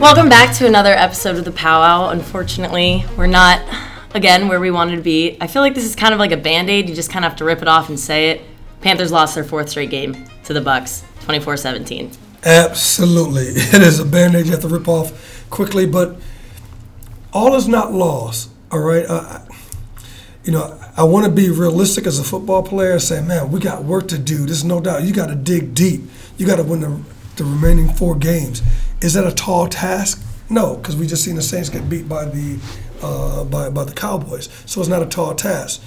Welcome back to another episode of the Powwow. Unfortunately, we're not again where we wanted to be. I feel like this is kind of like a band-aid. You just kind of have to rip it off and say it. Panthers lost their fourth straight game to the Bucs, 24-17. Absolutely. It is a band-aid you have to rip off quickly, but all is not lost, all right? You know, I want to be realistic as a football player and say, man, we got work to do. There's no doubt. You got to dig deep. You got to win the, the remaining four games. Is that a tall task? No, because we just seen the Saints get beat by the uh, by by the Cowboys. So it's not a tall task.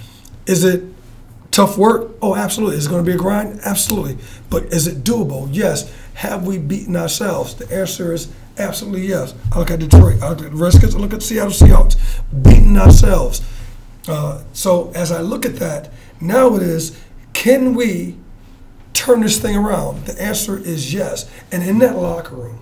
Is it tough work? Oh, absolutely. Is it going to be a grind? Absolutely. But is it doable? Yes. Have we beaten ourselves? The answer is absolutely yes. I look at Detroit. I look at the Redskins. I look at Seattle Seahawks. Beating ourselves. Uh, so as I look at that, now it is, can we turn this thing around? The answer is yes. And in that locker room,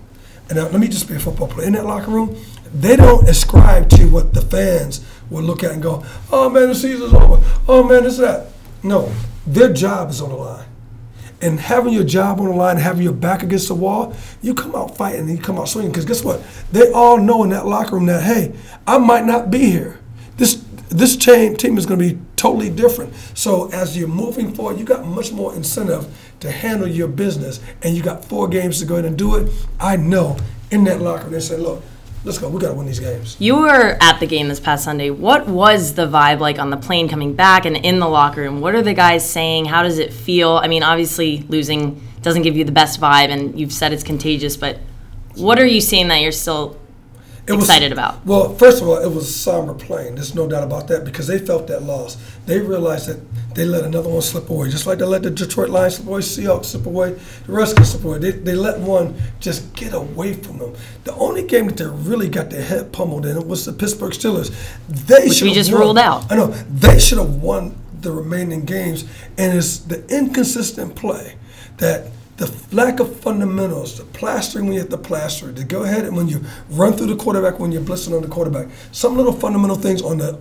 and now, let me just be a football player. In that locker room, they don't ascribe to what the fans will look at and go, oh man, the season's over. Oh man, it's that. No, their job is on the line. And having your job on the line, having your back against the wall, you come out fighting and you come out swinging. Because guess what? They all know in that locker room that, hey, I might not be here. This this team team is going to be totally different. So as you're moving forward, you got much more incentive to handle your business, and you got four games to go ahead and do it. I know in that locker room they said, look. Let's go. We got to win these games. You were at the game this past Sunday. What was the vibe like on the plane coming back and in the locker room? What are the guys saying? How does it feel? I mean, obviously, losing doesn't give you the best vibe, and you've said it's contagious, but what are you seeing that you're still It was- excited about? Well, first of all, it was a somber plane. There's no doubt about that because they felt that loss. They realized that they let another one slip away, just like they let the Detroit Lions slip away, Seahawks slip away, the Redskins slip away. They, they let one just get away from them. The only game that they really got their head pummeled in was the Pittsburgh Steelers. They Which we just won. ruled out. I know they should have won the remaining games, and it's the inconsistent play that the lack of fundamentals, the plastering when you have to plaster, to go ahead and when you run through the quarterback when you're blitzing on the quarterback, some little fundamental things on the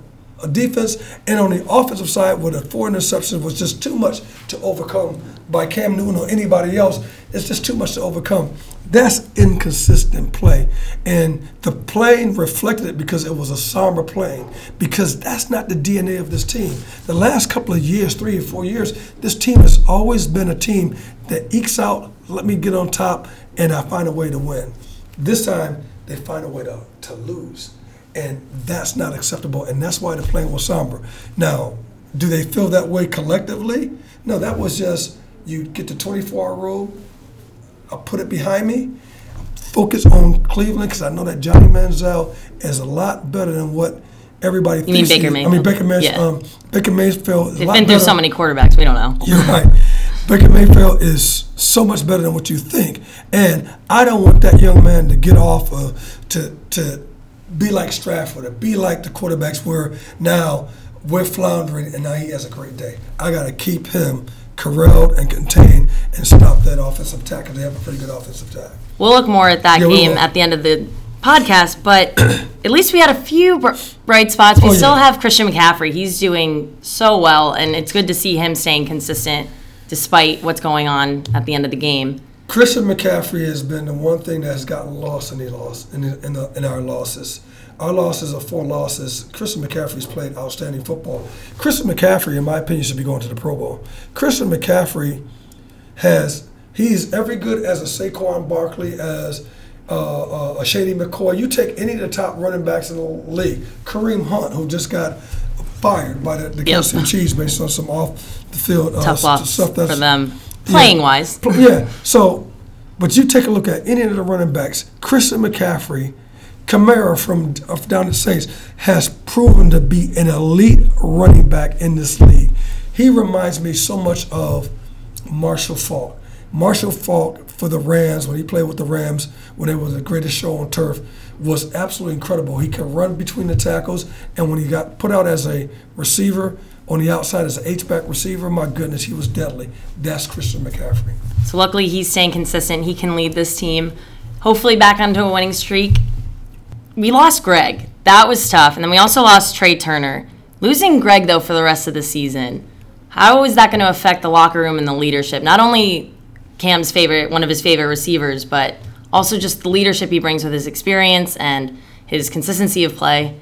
defense and on the offensive side where the four interceptions was just too much to overcome by Cam Newton or anybody else. It's just too much to overcome. That's inconsistent play. And the plane reflected it because it was a somber plane, because that's not the DNA of this team. The last couple of years, three or four years, this team has always been a team that ekes out, let me get on top, and I find a way to win. This time, they find a way to, to lose. And that's not acceptable, and that's why the plane was somber. Now, do they feel that way collectively? No, that was just you get the 24 hour rule, I'll put it behind me. Focus on Cleveland because I know that Johnny Manziel is a lot better than what everybody mean thinks. Baker he is. I mean Baker Mayfield. Yeah. Um, Baker Mayfield is They've been through so many quarterbacks, we don't know. You're right. Baker Mayfield is so much better than what you think, and I don't want that young man to get off uh, to to be like Stratford or be like the quarterbacks where now we're floundering and now he has a great day. I got to keep him corralled and contained and stop that offensive attack because they have a pretty good offensive attack. We'll look more at that Yeah, game at the end of the podcast, but at least we had a few bright spots. We Oh, still yeah. have Christian McCaffrey. He's doing so well, and it's good to see him staying consistent despite what's going on at the end of the game. Christian McCaffrey has been the one thing that has gotten lost in the loss in, the, in, the, in our losses. Our losses are four losses. Christian McCaffrey's played outstanding football. Christian McCaffrey, in my opinion, should be going to the Pro Bowl. Christian McCaffrey has he's every good as a Saquon Barkley, as uh, uh, a Shady McCoy. You take any of the top running backs in the league, Kareem Hunt, who just got fired by the, the Yep. Kansas City Chiefs based on some off the field uh, Tough loss stuff for them, playing wise. Yeah. So, but you take a look at any of the running backs. Christian McCaffrey, Kamara from down at Saints has proven to be an elite running back in this league. He reminds me so much of Marshall Faulk. Marshall Faulk for the Rams when he played with the Rams when it was the greatest show on turf was absolutely incredible. He could run between the tackles, and when he got put out as a receiver on the outside as an H-back receiver, my goodness, he was deadly. That's Christian McCaffrey. So luckily, he's staying consistent. He can lead this team. Hopefully, back onto a winning streak. We lost Greg. That was tough, and then we also lost Trai Turner. Losing Greg though for the rest of the season, how is that going to affect the locker room and the leadership? Not only Cam's favorite, one of his favorite receivers, but also just the leadership he brings with his experience and his consistency of play.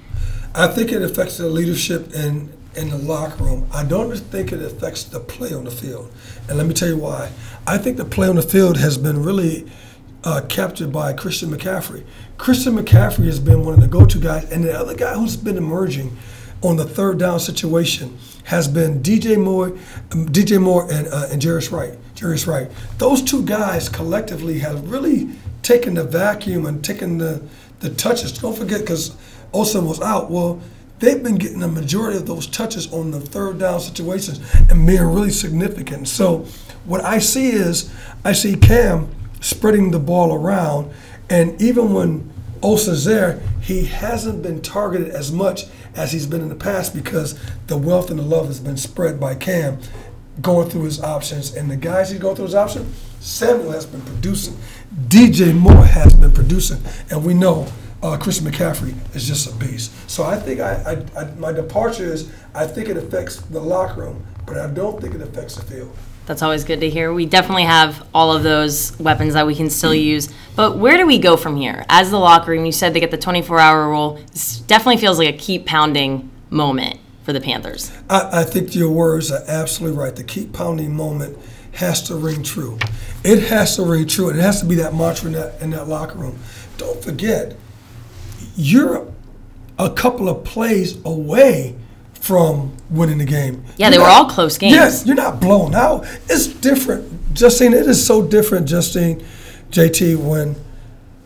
I think it affects the leadership in in the locker room. I don't think it affects the play on the field, and let me tell you why. I think the play on the field has been really uh, captured by Christian McCaffrey. Christian McCaffrey has been one of the go-to guys, and the other guy who's been emerging on the third down situation has been DJ Moore, um, DJ Moore and uh, and Jarius Wright. Jarius Wright. Those two guys collectively have really taken the vacuum and taken the the touches. Don't forget, because Olsen was out. Well, they've been getting the majority of those touches on the third down situations and being really significant. So, what I see is I see Cam spreading the ball around, and even when Olsen's there, he hasn't been targeted as much as he's been in the past because the wealth and the love has been spread by Cam going through his options. And the guys he's going through his options, Samuel has been producing. DJ Moore has been producing. And we know uh, Christian McCaffrey is just a beast. So I think I, I, I, my departure is I think it affects the locker room, but I don't think it affects the field. That's always good to hear. We definitely have all of those weapons that we can still use. But where do we go from here? As the locker room, you said they get the 24 hour rule. This definitely feels like a keep pounding moment for the Panthers. I, I think your words are absolutely right. The keep pounding moment has to ring true. It has to ring true. And it has to be that mantra in that, in that locker room. Don't forget, you're a couple of plays away from winning the game. Yeah, You're they were all close games. Yes, you're not blown out. It's different, Justine. It is so different, Justine, JT. When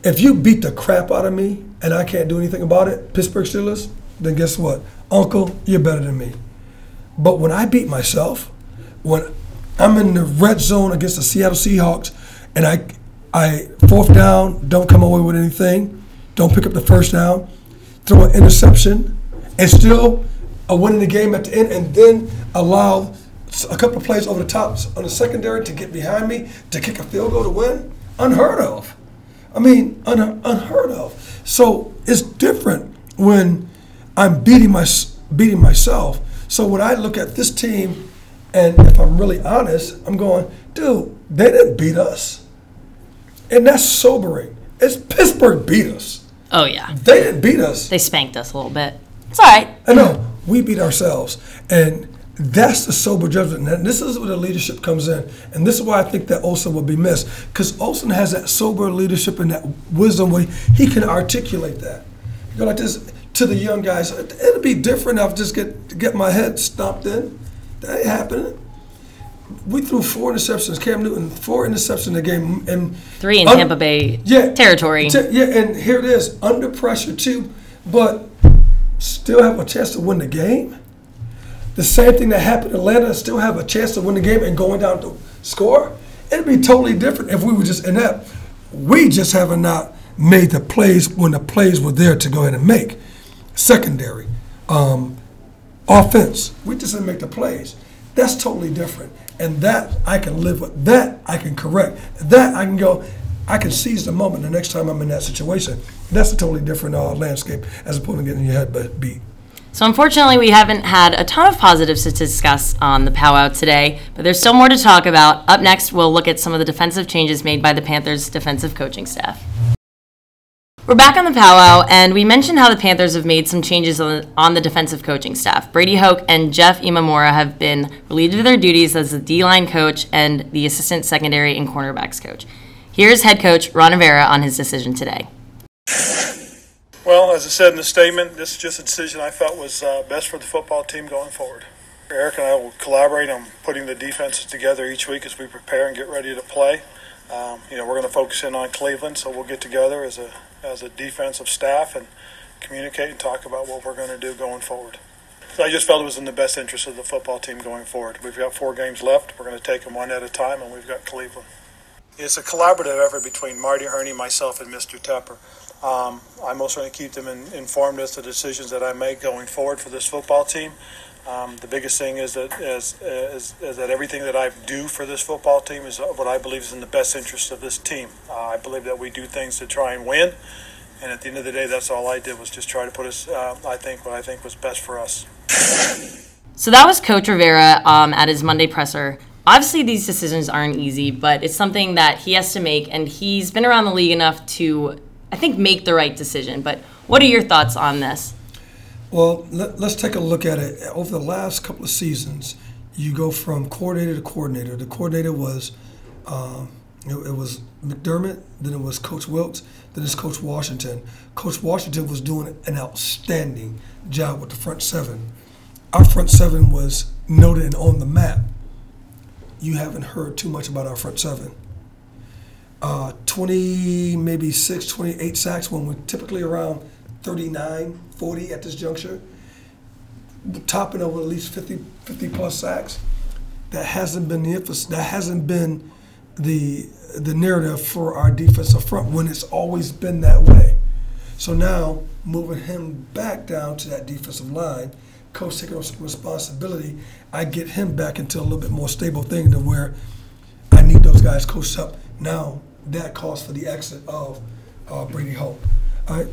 if you beat the crap out of me and I can't do anything about it, Pittsburgh Steelers, then guess what, Uncle, you're better than me. But when I beat myself, when I'm in the red zone against the Seattle Seahawks, and I, I fourth down, don't come away with anything, don't pick up the first down, throw an interception, and still uh, winning the game at the end, and then allow a couple of plays over the top on the secondary to get behind me to kick a field goal to win, unheard of. I mean, un- unheard of. So it's different when I'm beating my beating myself. So when I look at this team, and if I'm really honest, I'm going, dude, they didn't beat us, and that's sobering. It's Pittsburgh beat us. Oh, yeah. They didn't beat us. They spanked us a little bit. It's all right. I know we beat ourselves, and that's the sober judgment. And this is where the leadership comes in, and this is why I think that Olsen will be missed because Olsen has that sober leadership and that wisdom where he can articulate that. You know, like this to the young guys. It'll be different if I just get get my head stomped in. That ain't happening. We threw four interceptions. Cam Newton four interceptions in the game, and Three in un- Tampa Bay yeah, territory. Te- yeah, and here it is, under pressure too, but still have a chance to win the game. The same thing that happened in Atlanta, still have a chance to win the game and going down to score. It'd be totally different if we were just inept. We just have not made the plays when the plays were there to go ahead and make. Secondary, um, offense, we just didn't make the plays. That's totally different, and that I can live with. That I can correct. That I can go. I can seize the moment the next time I'm in that situation. That's a totally different uh, landscape as opposed to getting your head beat. So unfortunately, we haven't had a ton of positives to discuss on the powwow today, but there's still more to talk about. Up next, we'll look at some of the defensive changes made by the Panthers' defensive coaching staff. We're back on the powwow, and we mentioned how the Panthers have made some changes on the, defensive coaching staff. Brady Hoke and Jeff Imamura have been relieved of their duties as the D-line coach and the assistant secondary and cornerbacks coach. Here's head coach Ron Rivera on his decision today. Well, as I said in the statement, this is just a decision I felt was uh, best for the football team going forward. Eric and I will collaborate on putting the defenses together each week as we prepare and get ready to play. Um, you know, we're going to focus in on Cleveland, so we'll get together as a as a defensive staff and communicate and talk about what we're going to do going forward. So I just felt it was in the best interest of the football team going forward. We've got four games left. We're going to take them one at a time, and we've got Cleveland. It's a collaborative effort between Marty Hurney, myself, and Mr. Tepper. Um, also going to keep them in, informed as to the decisions that I make going forward for this football team. Um, the biggest thing is that is, is, is that everything that I do for this football team is what I believe is in the best interest of this team. Uh, I believe that we do things to try and win, and at the end of the day, that's all I did was just try to put us. Uh, I think what I think was best for us. So that was Coach Rivera um, at his Monday presser. obviously these decisions aren't easy, but it's something that he has to make, and he's been around the league enough to, I think, make the right decision. But what are your thoughts on this? Well, let, us take a look at it. Over the last couple of seasons, you go from coordinator to coordinator. The coordinator was um, it, it, was McDermott, then it was Coach Wilks, then it's Coach Washington. Coach Washington was doing an outstanding job with the front seven. Our front seven was noted and on the map you haven't heard too much about our front seven. Uh, 20, maybe 6, 28 sacks when we're typically around 39, 40 at this juncture. Topping over at least 50, 50 plus sacks. That hasn't been the emphasis. That hasn't been the the narrative for our defensive front when it's always been that way. So now moving him back down to that defensive line coach taking responsibility, I get him back into a little bit more stable thing to where I need those guys coached up. Now that calls for the exit of uh, Brady Hoke. I,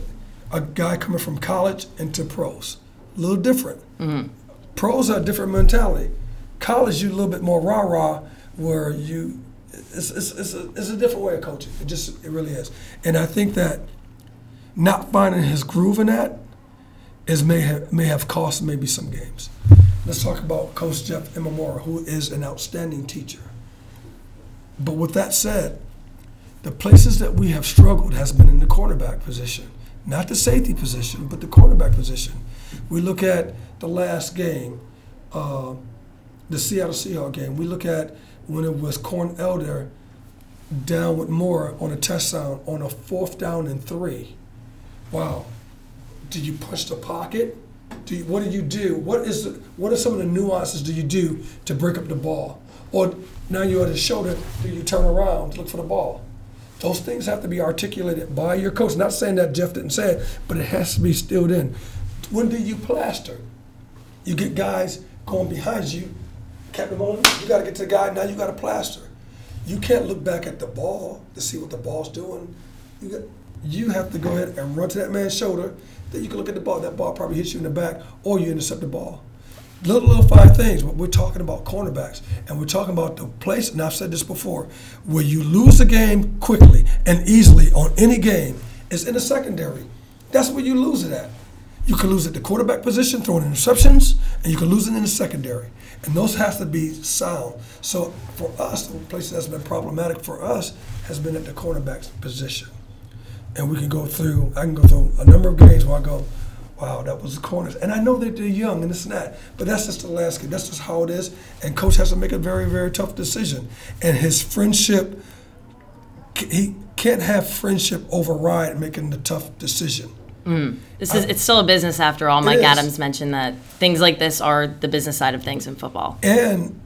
a guy coming from college into pros, a little different. Mm-hmm. Pros are a different mentality. College, you a little bit more rah rah, where you it's, it's, it's, a, it's a different way of coaching. It just it really is. And I think that not finding his groove in that is may have may have cost maybe some games. Let's talk about Coach Jeff Imamura, who is an outstanding teacher. But with that said, the places that we have struggled has been in the cornerback position, not the safety position, but the cornerback position. We look at the last game, uh, the Seattle Seahawks game. We look at when it was Corn Elder down with Moore on a touchdown on a fourth down and three. Wow, do you push the pocket? Do you, what do you do? What is the, what are some of the nuances do you do to break up the ball? Or now you're at his shoulder, do you turn around to look for the ball? Those things have to be articulated by your coach. Not saying that Jeff didn't say it, but it has to be stilled in. When do you plaster? You get guys going behind you, Captain Munnerlyn, you got to get to the guy, now you got to plaster. You can't look back at the ball to see what the ball's doing. You, got, you have to go ahead and run to that man's shoulder then you can look at the ball. That ball probably hits you in the back, or you intercept the ball. Little, little five things, but we're talking about cornerbacks, and we're talking about the place. And I've said this before, where you lose a game quickly and easily on any game is in the secondary. That's where you lose it at. You can lose at the quarterback position, throwing interceptions, and you can lose it in the secondary. And those has to be sound. So for us, the place that's been problematic for us has been at the cornerback position and we can go through. I can go through a number of games where I go, wow, that was the corners. And I know that they're young and it's not, but that's just the landscape. That's just how it is. And coach has to make a very, very tough decision. And his friendship, he can't have friendship override making the tough decision. Mm. This is it's still a business after all. Mike Adams mentioned that things like this are the business side of things in football. And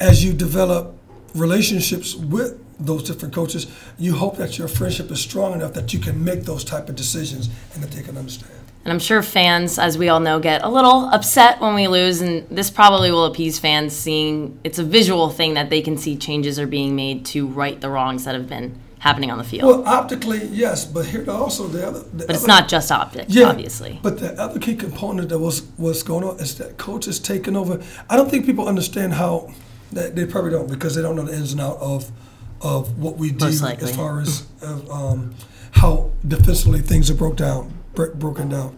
as you develop relationships with those different coaches, you hope that your friendship is strong enough that you can make those type of decisions and that they can understand. And I'm sure fans, as we all know, get a little upset when we lose, and this probably will appease fans seeing it's a visual thing that they can see changes are being made to right the wrongs that have been happening on the field. Well, optically, yes, but here also the other. The but it's other, not just optics, yeah, obviously. But the other key component that was what's going on is that coaches taking over. I don't think people understand how. They probably don't because they don't know the ins and outs of of what we do as far as um, how defensively things are broke down, broken down.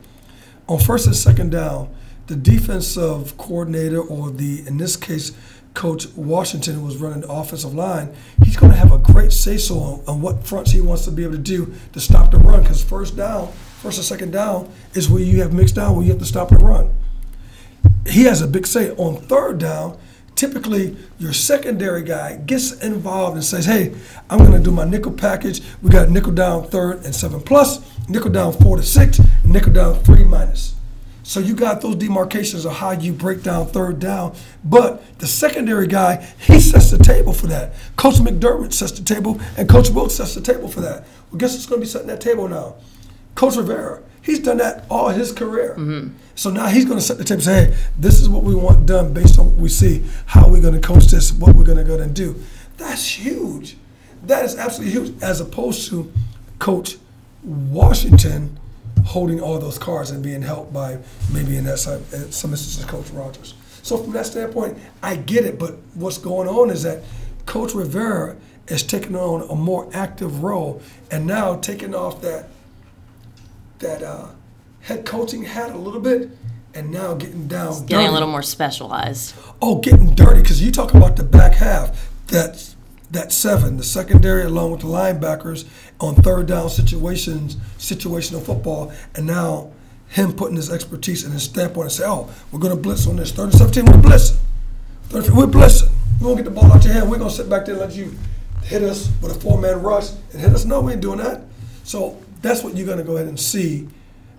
On first and second down, the defensive coordinator, or the in this case, Coach Washington, who was running the offensive line, he's going to have a great say so on, on what fronts he wants to be able to do to stop the run. Because first down, first and second down is where you have mixed down, where you have to stop the run. He has a big say on third down typically your secondary guy gets involved and says, hey, I'm going to do my nickel package. We got nickel down third and seven plus, nickel down four to six, nickel down three minus. So you got those demarcations of how you break down third down. But the secondary guy, he sets the table for that. Coach McDermott sets the table, and Coach Wilks sets the table for that. Well, guess who's going to be setting that table now? Coach Rivera. He's done that all his career. Mm-hmm. So now he's going to set the table and say, hey, this is what we want done based on what we see, how we're going to coach this, what we're going to go and do. That's huge. That is absolutely huge, as opposed to Coach Washington holding all those cards and being helped by maybe in that side, some instances Coach Rogers. So from that standpoint, I get it. But what's going on is that Coach Rivera is taking on a more active role and now taking off that that uh, head coaching hat a little bit and now getting down Getting dirty. a little more specialized. Oh, getting dirty because you talk about the back half. That that seven, the secondary along with the linebackers on third down situations, situational football, and now him putting his expertise and his stamp on it and say, oh, we're going to blitz on this. Third and 17, we're blitzing. Third, we're blitzing. We're going to get the ball out your hand. We're going to sit back there and let you hit us with a four-man rush and hit us. No, we ain't doing that. So that's what you're going to go ahead and see.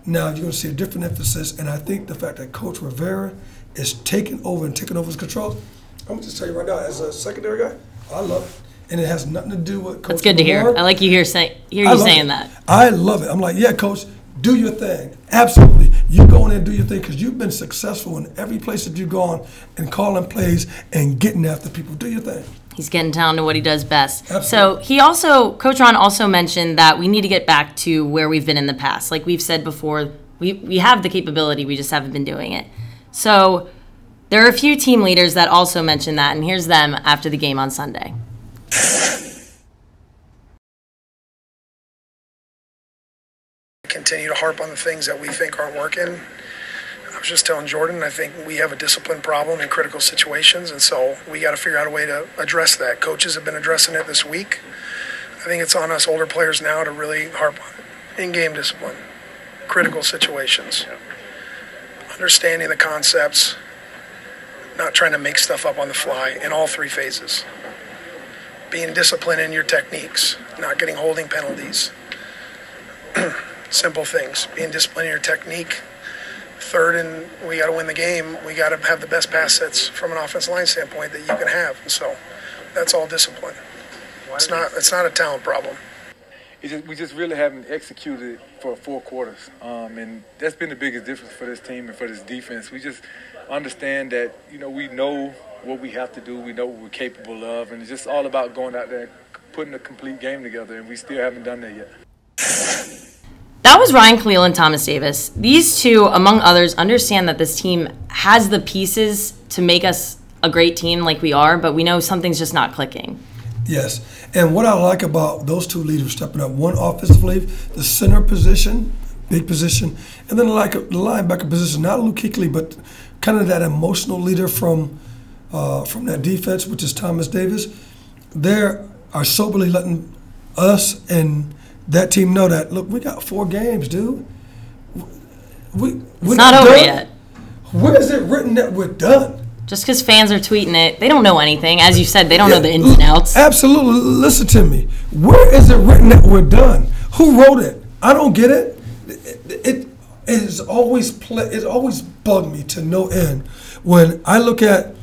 Now you're going to see a different emphasis, and I think the fact that Coach Rivera is taking over and taking over his controls. I'm gonna just tell you right now, as a secondary guy, I love it, and it has nothing to do with Coach. That's good to hear. I like you hear say hear I you saying it. that. I love it. I'm like, yeah, coach, do your thing. Absolutely. You go in and do your thing because you've been successful in every place that you've gone and calling plays and getting after people. Do your thing. He's getting down to what he does best. So he also, Coach Ron also mentioned that we need to get back to where we've been in the past. Like we've said before, we, we have the capability, we just haven't been doing it. So there are a few team leaders that also mentioned that, and here's them after the game on Sunday. continue to harp on the things that we think aren't working. I was just telling Jordan, I think we have a discipline problem in critical situations, and so we got to figure out a way to address that. Coaches have been addressing it this week. I think it's on us older players now to really harp on it. In-game discipline, critical situations, understanding the concepts, not trying to make stuff up on the fly in all three phases. Being disciplined in your techniques, not getting holding penalties simple things. Being disciplined in your technique. Third, and we got to win the game. We got to have the best pass sets from an offensive line standpoint that you can have. And so, that's all discipline. It's not. It's not a talent problem. It just, we just really haven't executed for four quarters, um, and that's been the biggest difference for this team and for this defense. We just understand that you know we know what we have to do, we know what we're capable of, and it's just all about going out there, putting a complete game together, and we still haven't done that yet. That was Ryan Kalil and Thomas Davis. These two, among others, understand that this team has the pieces to make us a great team like we are, but we know something's just not clicking. Yes. And what I like about those two leaders stepping up, one offensively, the center position, big position, and then like the linebacker position, not Luke Kuechly, but kind of that emotional leader from uh, from that defense, which is Thomas Davis. They are soberly letting us and that team know that look, we got four games, dude. We we're It's not over yet. Where is it written that we're done? Just because fans are tweeting it, they don't know anything. As you said, they don't know the ins and outs. Absolutely. Listen to me. Where is it written that we're done? Who wrote it? I don't get it. It, it is always play, it always bugged me to no end when I look at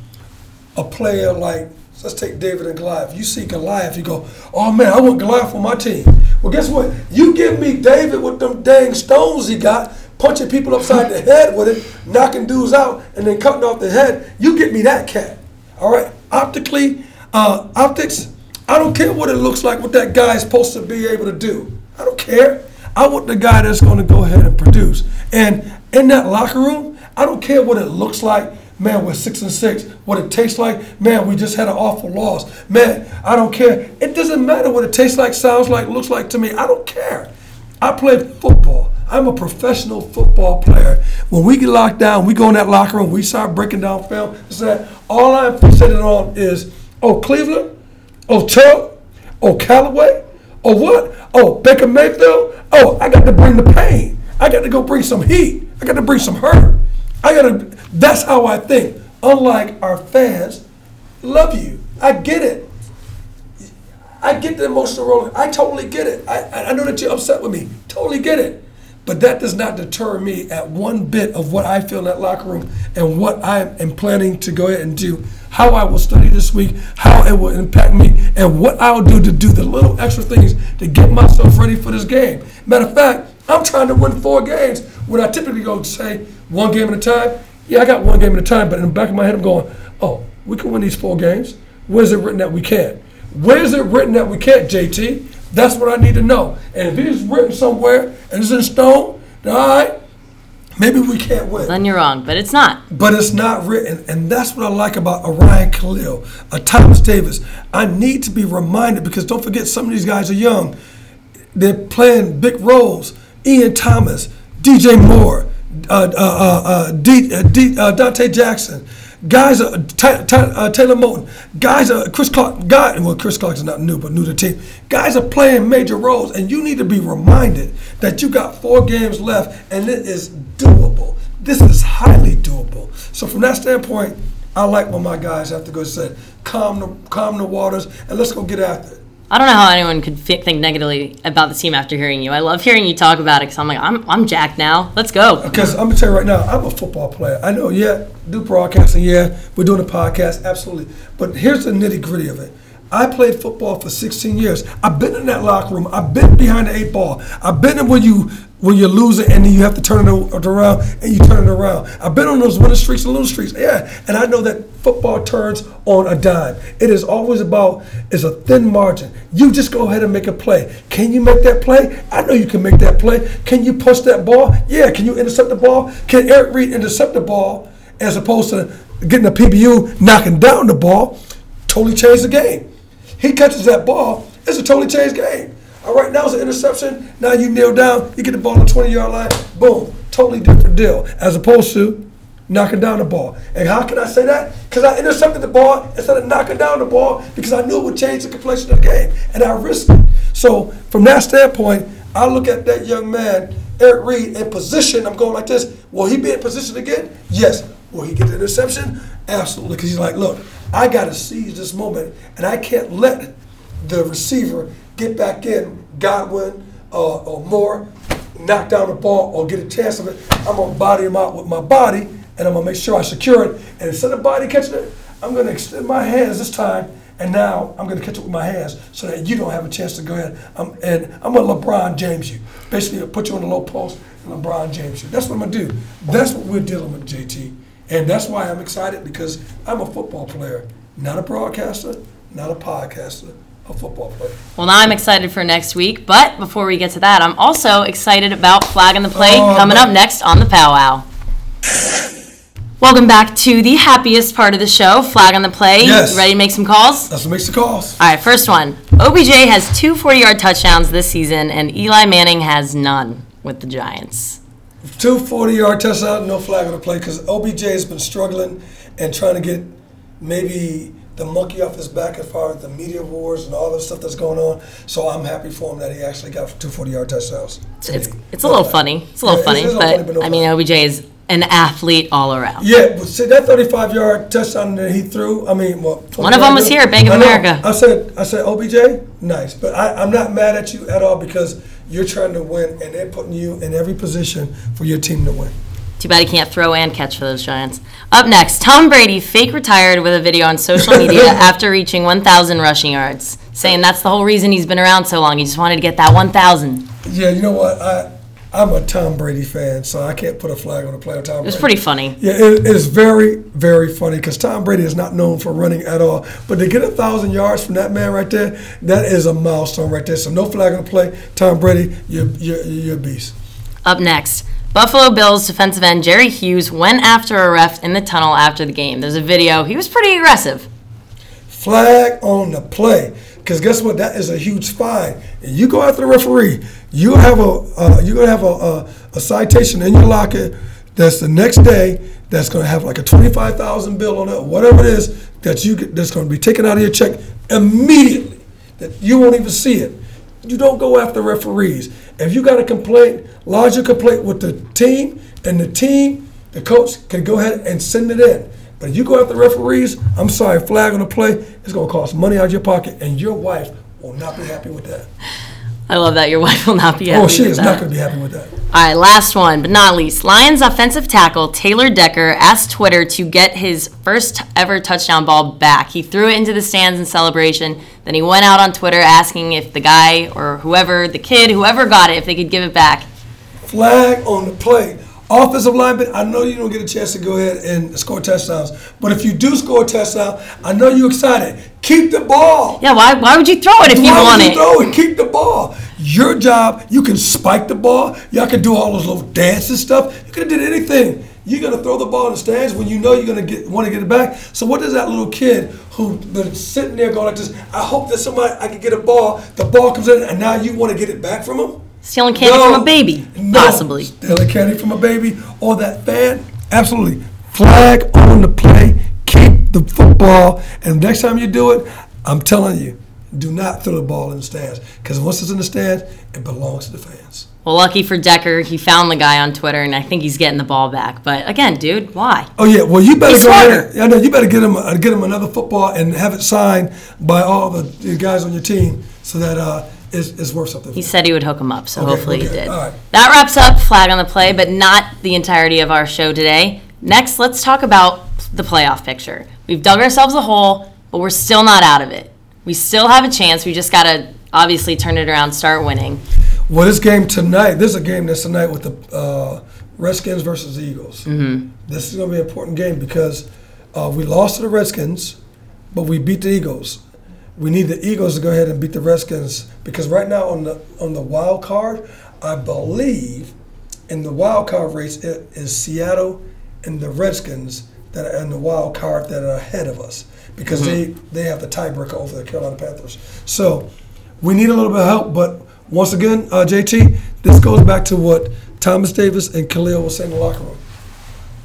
a player like let's take David and Goliath. You see Goliath, you go, oh man, I want Goliath on my team. Well, guess what? You give me David with them dang stones he got, punching people upside the head with it, knocking dudes out, and then cutting off the head. You get me that cat. All right. Optically, uh, optics. I don't care what it looks like. What that guy is supposed to be able to do. I don't care. I want the guy that's going to go ahead and produce. And in that locker room, I don't care what it looks like. Man, we're six and six. What it tastes like, man, we just had an awful loss. Man, I don't care. It doesn't matter what it tastes like, sounds like, looks like to me. I don't care. I play football. I'm a professional football player. When we get locked down, we go in that locker room, we start breaking down film. That. All I'm fixated on is, oh, Cleveland, oh, Chubb, oh, Callaway, oh, what? Oh, Baker Mayfield. Oh, I got to bring the pain. I got to go bring some heat. I got to bring some hurt. I got to. That's how I think. Unlike our fans, love you. I get it. I get the emotional roller. I totally get it. I, I know that you're upset with me. Totally get it. But that does not deter me at one bit of what I feel in that locker room and what I am planning to go ahead and do, how I will study this week, how it will impact me, and what I'll do to do the little extra things to get myself ready for this game. Matter of fact, I'm trying to win four games when I typically go say one game at a time. Yeah, I got one game at a time, but in the back of my head, I'm going, oh, we can win these four games. Where's it written that we can't? Where's it written that we can't, JT? That's what I need to know. And if it is written somewhere and it's in stone, then all right, maybe we can't win. Then you're wrong, but it's not. But it's not written, and that's what I like about Orion Kalil, a Thomas Davis. I need to be reminded because don't forget, some of these guys are young. They're playing big roles. Ian Thomas, DJ Moore, uh, uh, uh, uh, D, uh, D, uh, Donte Jackson, guys, uh, Taylor Moton, guys, are Chris Clark, well, Chris Clark is not new, but new to the team. Guys are playing major roles, and you need to be reminded that you got four games left, and it is doable. This is highly doable. So from that standpoint, I like when my guys have to go say, calm the calm the waters, and let's go get after it. I don't know how anyone could think negatively about the team after hearing you. I love hearing you talk about it because I'm like, I'm, I'm jacked now. Let's go. Because I'm gonna tell you right now, I'm a football player. I know, yeah, do broadcasting, yeah, we're doing a podcast, absolutely. But here's the nitty gritty of it. I played football for 16 years. I've been in that locker room. I've been behind the eight ball. I've been in when you when you're losing and then you have to turn it around and you turn it around. I've been on those winning streaks and losing streaks. Yeah, and I know that football turns on a dime. It is always about it's a thin margin. You just go ahead and make a play. Can you make that play? I know you can make that play. Can you push that ball? Yeah. Can you intercept the ball? Can Eric Reid intercept the ball as opposed to getting a PBU knocking down the ball? Totally change the game. He catches that ball, it's a totally changed game. All right, now it's an interception. Now you kneel down, you get the ball on the 20 yard line, boom, totally different deal. As opposed to knocking down the ball. And how can I say that? Because I intercepted the ball instead of knocking down the ball because I knew it would change the complexion of the game and I risked it. So from that standpoint, I look at that young man, Eric Reid, in position. I'm going like this. Will he be in position again? Yes. Will he get the interception? Absolutely. Because he's like, look, I got to seize this moment, and I can't let the receiver get back in, Godwin uh, or more, knock down the ball or get a chance of it. I'm going to body him out with my body, and I'm going to make sure I secure it. And instead of body catching it, I'm going to extend my hands this time, and now I'm going to catch it with my hands so that you don't have a chance to go ahead. I'm, and I'm going to LeBron James you. Basically, I'll put you on the low post and LeBron James you. That's what I'm going to do. That's what we're dealing with, JT. And that's why I'm excited because I'm a football player, not a broadcaster, not a podcaster, a football player. Well, now I'm excited for next week. But before we get to that, I'm also excited about Flag and the Play Oh, coming up next on the Powwow. Welcome back to the happiest part of the show, Flag on the Play. Yes. Ready to make some calls? That's what makes the calls. All right, first one. OBJ has two 40 yard touchdowns this season, and Eli Manning has none with the Giants. Two 40 yard touchdowns, no flag on the play because OBJ has been struggling and trying to get maybe the monkey off his back as far as the media wars and all the stuff that's going on. So I'm happy for him that he actually got two 40 yard touchdowns. It's, it's, it's a little funny. It's a little Yeah, funny, but, funny, but no I mean, OBJ is an athlete all around. Yeah, but see that 35 yard touchdown that he threw. I mean, well, One of them was here at Bank of I. America. I said, I said, OBJ, nice, but I, I'm not mad at you at all because you're trying to win and they're putting you in every position for your team to win. Too bad he can't throw and catch for those Giants. Up next, Tom Brady fake retired with a video on social media after reaching 1,000 rushing yards, saying that's the whole reason he's been around so long. He just wanted to get that 1,000. Yeah, you know what? I I'm a Tom Brady fan, so I can't put a flag on the play Tom It was Brady. pretty funny. Yeah, it, it's very, very funny because Tom Brady is not known for running at all. But to get a thousand yards from that man right there, that is a milestone right there. So no flag on the play. Tom Brady, you're, you're, you're a beast. Up next, Buffalo Bills defensive end Jerry Hughes went after a ref in the tunnel after the game. There's a video. He was pretty aggressive. Flag on the play. Because guess what? That is a huge fine. And you go after the referee, you have a uh, you're gonna have a, a, a citation in your locker. That's the next day. That's gonna have like a twenty five thousand bill on it, whatever it is that you that's gonna be taken out of your check immediately. That you won't even see it. You don't go after referees. If you got a complaint, lodge your complaint with the team, and the team, the coach can go ahead and send it in. But if you go after referees, I'm sorry, flag on the play, it's gonna cost money out of your pocket, and your wife will not be happy with that. I love that your wife will not be oh, happy Oh, she is that. not gonna be happy with that. All right, last one, but not least. Lions offensive tackle Taylor Decker asked Twitter to get his first ever touchdown ball back. He threw it into the stands in celebration. Then he went out on Twitter asking if the guy or whoever, the kid, whoever got it, if they could give it back. Flag on the play. Offensive lineman, I know you don't get a chance to go ahead and score touchdowns, but if you do score a touchdown, I know you're excited. Keep the ball. Yeah, why, why would you throw it if you Why want would you it? throw it? Keep the ball. Your job, you can spike the ball. Y'all can do all those little dances stuff. You could have did anything. You're gonna throw the ball in the stands when you know you're gonna get want to get it back. So what does that little kid who been sitting there going like this? I hope that somebody I can get a ball. The ball comes in, and now you want to get it back from him. Stealing candy No. from a baby. Possibly. Candy from a baby or that fan? Absolutely. Flag on the play. Keep the football. And next time you do it, I'm telling you, do not throw the ball in the stands. Because once it's in the stands, it belongs to the fans. Well, lucky for Decker, he found the guy on Twitter, and I think he's getting the ball back. But again, dude, why? Oh yeah, well you better He's go smarter. I know you better get him uh, get him another football and have it signed by all the, the guys on your team so that uh, it's, it's worth something. He said he would hook him up, so Okay, hopefully he okay, did. all right. That wraps up Flag on the Play, but not the entirety of our show today. Next, let's talk about the playoff picture. We've dug ourselves a hole, but we're still not out of it. We still have a chance. We just got to obviously turn it around, start winning. Well, this game tonight, this is a game that's tonight with the uh, Redskins versus the Eagles. Mm-hmm. This is going to be an important game because uh, we lost to the Redskins, but we beat the Eagles. We need the Eagles to go ahead and beat the Redskins because right now on the on the wild card, I believe in the wild card race it is Seattle and the Redskins that are in the wild card that are ahead of us because they they have the tiebreaker over the Carolina Panthers. So we need a little bit of help, but once again, uh, JT, this goes back to what Thomas Davis and Kalil were saying in the locker room.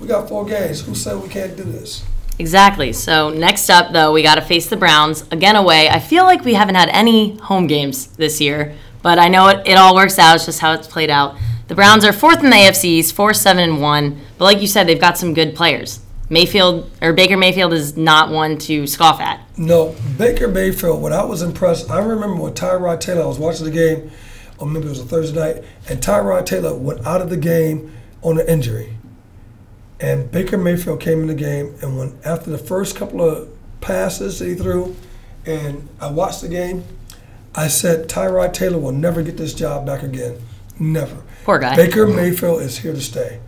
We got four games. Who said we can't do this? Exactly. So next up, though, we got to face the Browns again away. I feel like we haven't had any home games this year, but I know it, it all works out. It's just how it's played out. The Browns are fourth in the AFC East, four seven and one. But like you said, they've got some good players. Mayfield or Baker Mayfield is not one to scoff at. No, Baker Mayfield. When I was impressed, I remember when Tyrod Taylor. I was watching the game. Or maybe it was a Thursday night, and Tyrod Taylor went out of the game on an injury. And Baker Mayfield came in the game, and when after the first couple of passes that he threw, and I watched the game, I said Tyrod Taylor will never get this job back again. Never. Poor guy. Baker Mayfield is here to stay.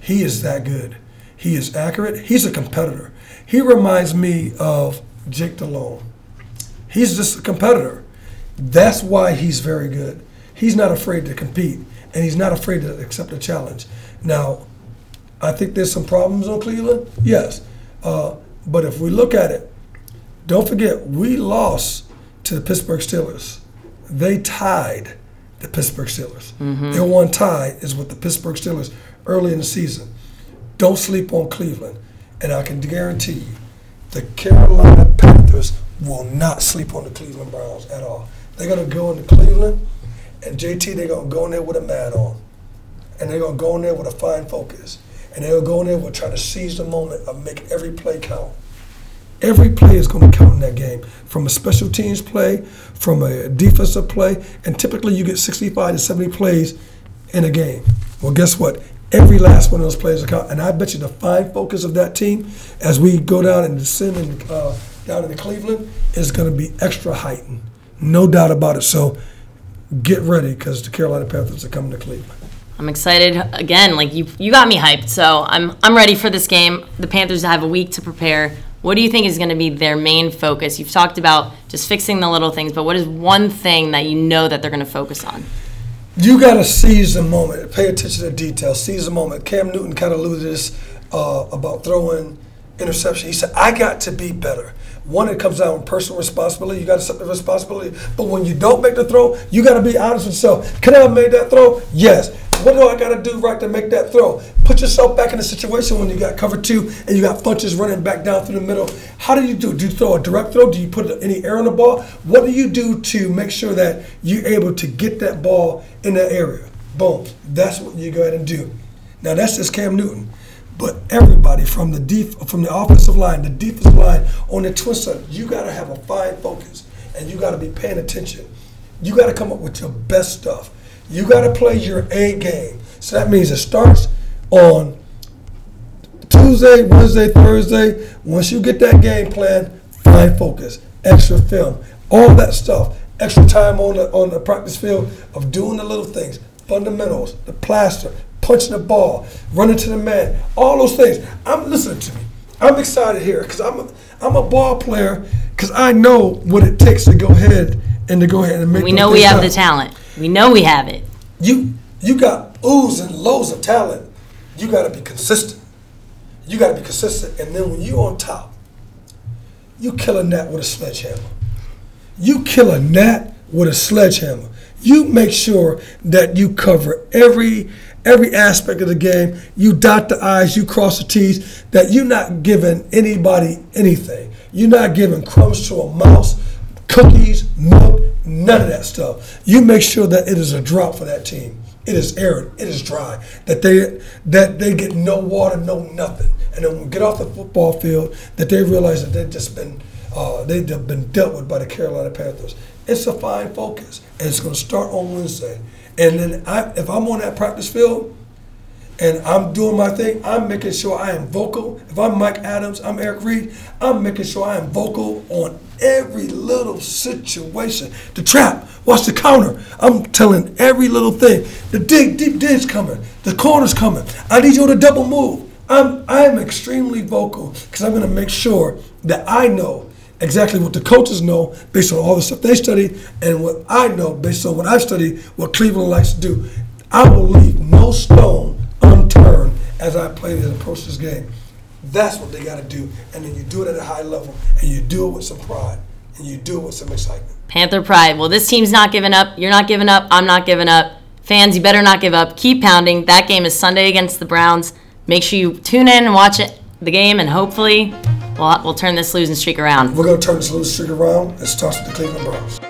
He is that good. He is accurate. He's a competitor. He reminds me of Jake Delhomme. He's just a competitor. That's why he's very good. He's not afraid to compete, and he's not afraid to accept a challenge. Now, I think there's some problems on Cleveland, yes. Uh, but if we look at it, don't forget, we lost to the Pittsburgh Steelers. They tied the Pittsburgh Steelers. Their one tie is with the Pittsburgh Steelers early in the season. Don't sleep on Cleveland. And I can guarantee you, the Carolina Panthers will not sleep on the Cleveland Browns at all. They're going to go into Cleveland, and JT, they're going to go in there with a mat on. And they're going to go in there with a fine focus. And they'll go in there with trying to seize the moment of make every play count. Every play is going to count in that game, from a special teams play, from a defensive play, and typically you get 65 to 70 plays in a game. Well, guess what? Every last one of those plays will count, and I bet you the fine focus of that team as we go down and descend in, uh, down into Cleveland is going to be extra heightened, no doubt about it. So get ready because the Carolina Panthers are coming to Cleveland. I'm excited again. Like you, you got me hyped. So I'm, I'm ready for this game. The Panthers have a week to prepare. What do you think is going to be their main focus? You've talked about just fixing the little things, but what is one thing that you know that they're going to focus on? you got to seize the moment, pay attention to details, seize the moment. Cam Newton kind of alluded this uh, about throwing interception. He said, I got to be better. One, it comes down with personal responsibility. You got to accept the responsibility. But when you don't make the throw, you got to be honest with yourself. Could I have made that throw? Yes. What do I got to do right to make that throw? Put yourself back in the situation when you got cover two and you got punches running back down through the middle. How do you do? Do you throw a direct throw? Do you put any air on the ball? What do you do to make sure that you're able to get that ball in that area? Boom. That's what you go ahead and do. Now that's just Cam Newton. But everybody from the def- from the offensive line, the defensive line, on the twin side, you got to have a fine focus and you got to be paying attention. You got to come up with your best stuff. You got to play your A game. So that means it starts on Tuesday, Wednesday, Thursday. Once you get that game plan, fine focus, extra film, all that stuff, extra time on the on the practice field of doing the little things, fundamentals, the plaster, punching the ball, running to the man, all those things. I'm listening to me. I'm excited here because I'm a, I'm a ball player because I know what it takes to go ahead and to go ahead and make. We know we have the talent. We know we have it. You you got oohs and lows of talent. You got to be consistent. You got to be consistent, and then when you on top, you kill a gnat with a sledgehammer. You kill a gnat with a sledgehammer. You make sure that you cover every every aspect of the game. You dot the I's, you cross the T's, that you're not giving anybody anything. You're not giving crumbs to a mouse, cookies, milk, none of that stuff. You make sure that it is a drop for that team. It is arid, it is dry, that they that they get no water, no nothing. And then when we get off the football field, that they realize that they've just been uh, they've been dealt with by the Carolina Panthers. It's a fine focus, and it's going to start on Wednesday. And then I, if I'm on that practice field and I'm doing my thing, I'm making sure I am vocal. If I'm Mike Adams, I'm Eric Reid, I'm making sure I am vocal on every little situation. The trap, watch the counter. I'm telling every little thing. The dig, deep dig's coming. The corner's coming. I need you to double move. I'm I am extremely vocal because I'm going to make sure that I know exactly what the coaches know based on all the stuff they study and what I know based on what I've studied, what Cleveland likes to do. I will leave no stone as I play and approach this game. That's what they got to do. And then you do it at a high level and you do it with some pride and you do it with some excitement. Panther pride. Well, this team's not giving up. You're not giving up. I'm not giving up. Fans, you better not give up. Keep pounding. That game is Sunday against the Browns. Make sure you tune in and watch it, the game, and hopefully we'll, we'll turn this losing streak around. We're going to turn this losing streak around. It starts with the Cleveland Browns.